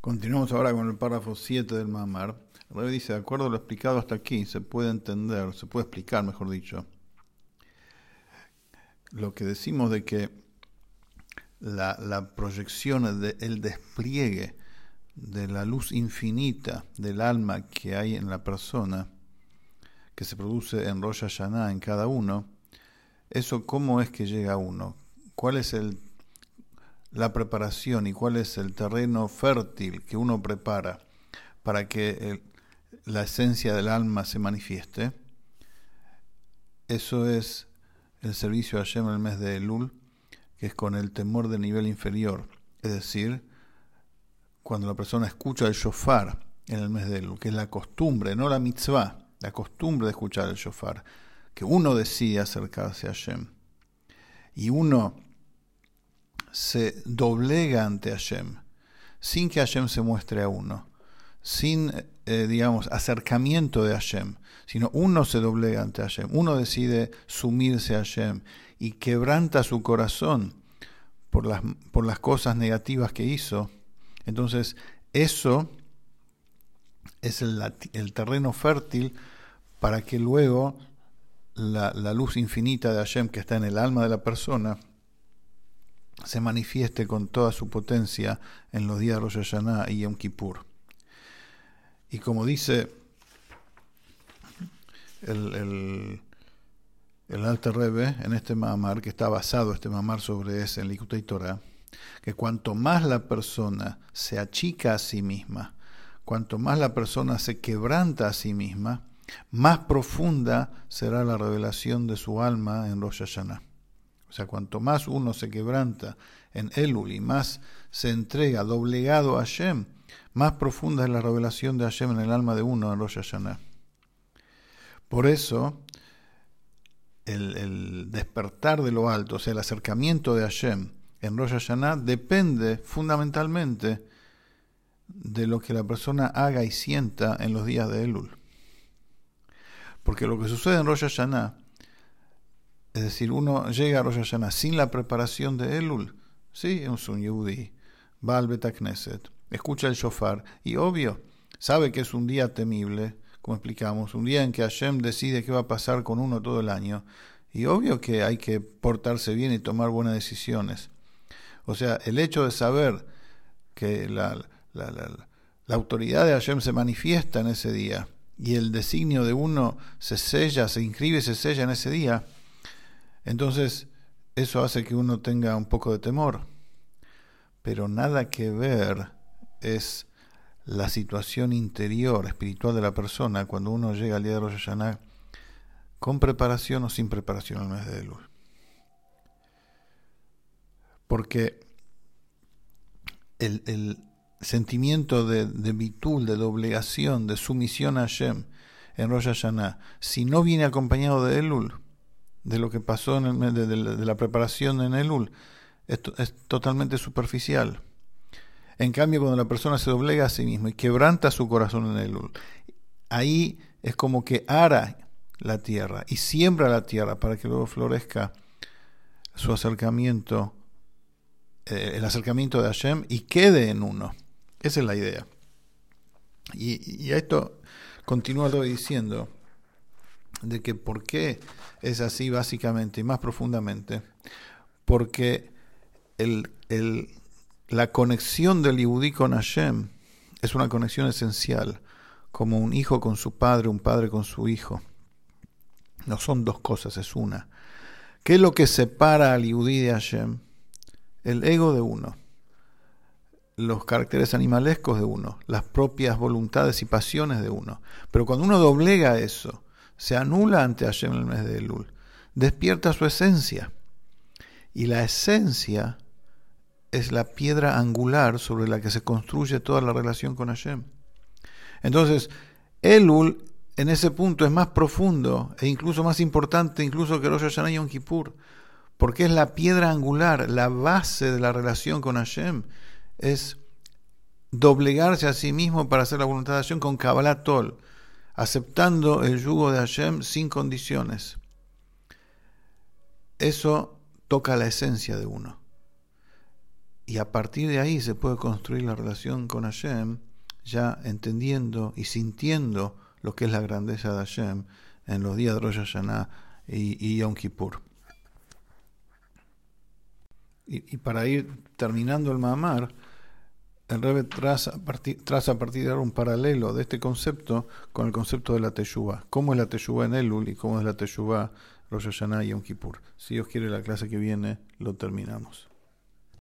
Continuamos ahora con el párrafo 7 del Mamar. Rey dice, de acuerdo a lo explicado hasta aquí, se puede entender, se puede explicar, mejor dicho, lo que decimos de que la, la proyección, el despliegue de la luz infinita del alma que hay en la persona, que se produce en Rosh Hashanah en cada uno, eso cómo es que llega a uno, cuál es el, la preparación y cuál es el terreno fértil que uno prepara para que la esencia del alma se manifieste, eso es el servicio a Hashem en el mes de Elul, que es con el temor de nivel inferior, es decir, cuando la persona escucha el shofar en el mes de Elul, que es la costumbre, no la mitzvah, la costumbre de escuchar el shofar, que uno decide acercarse a Hashem y uno se doblega ante Hashem sin que Hashem se muestre a uno, sin, eh, digamos, acercamiento de Hashem, sino uno se doblega ante Hashem, uno decide sumirse a Hashem y quebranta su corazón por las, por las cosas negativas que hizo. Entonces, eso es el, terreno fértil para que luego la, la, luz infinita de Hashem que está en el alma de la persona se manifieste con toda su potencia en los días de Rosh y Yom Kippur. Y como dice el, el, el Alter Rebbe en este mamar, que está basado este mamar sobre ese en Likutei Torah, que cuanto más la persona se achica a sí misma, cuanto más la persona se quebranta a sí misma, más profunda será la revelación de su alma en Rosh Hashanah. O sea, cuanto más uno se quebranta en Elul y más se entrega doblegado a Hashem, más profunda es la revelación de Hashem en el alma de uno en Rosh Hashanah. Por eso, el, despertar de lo alto, o sea, el acercamiento de Hashem en Rosh Hashanah, depende fundamentalmente de lo que la persona haga y sienta en los días de Elul. Porque lo que sucede en Rosh Hashanah, es decir, uno llega a Rosh Hashanah sin la preparación de Elul, sí, es un yudí, va al Betakneset, escucha el shofar y obvio, sabe que es un día temible, como explicamos, un día en que Hashem decide qué va a pasar con uno todo el año, y obvio que hay que portarse bien y tomar buenas decisiones. O sea, el hecho de saber que la, la autoridad de Hashem se manifiesta en ese día, y el designio de uno se sella, se inscribe, se sella en ese día, entonces eso hace que uno tenga un poco de temor. Pero nada que ver es la situación interior, espiritual de la persona cuando uno llega al día de Rosh Hashanah con preparación o sin preparación al mes de luz. Porque el, sentimiento de, de de doblegación, de sumisión a Hashem en Rosh Hashanah, si no viene acompañado de Elul, de lo que pasó en el, de, de, la preparación en Elul, es, es totalmente superficial. En cambio, cuando la persona se doblega a sí misma y quebranta su corazón en Elul, ahí es como que ara la tierra y siembra la tierra para que luego florezca su acercamiento, eh, el acercamiento de Hashem y quede en uno. Esa es la idea. Y, y a esto continúa diciendo de que por qué es así básicamente y más profundamente, porque el, el, la conexión del Yehudí con Hashem es una conexión esencial, como un hijo con su padre, un padre con su hijo. No son dos cosas, es una. ¿Qué es lo que separa al Yehudí de Hashem? El ego de uno los caracteres animalescos de uno, las propias voluntades y pasiones de uno. Pero cuando uno doblega eso, se anula ante Hashem el mes de Elul, despierta su esencia. Y la esencia es la piedra angular sobre la que se construye toda la relación con Hashem. Entonces, Elul en ese punto es más profundo e incluso más importante incluso que Rosh Hashanah y Yom Kippur, porque es la piedra angular, la base de la relación con Hashem es doblegarse a sí mismo para hacer la voluntad de Hashem con Kabbalah Tol, aceptando el yugo de Hashem sin condiciones. Eso toca la esencia de uno. y a partir de ahí se puede construir la relación con Hashem, ya entendiendo y sintiendo lo que es la grandeza de Hashem en los días de Rosh Hashanah y, y Yom Kippur. Y, para ir terminando el Mamar, el Rebbe traza a, partir, de ahora un paralelo de este concepto con el concepto de la Teshuvah. ¿Cómo es la Teshuvah en Elul y cómo es la Teshuvah Rosh Hashanah y Yom Kippur? Si Dios quiere, la clase que viene lo terminamos.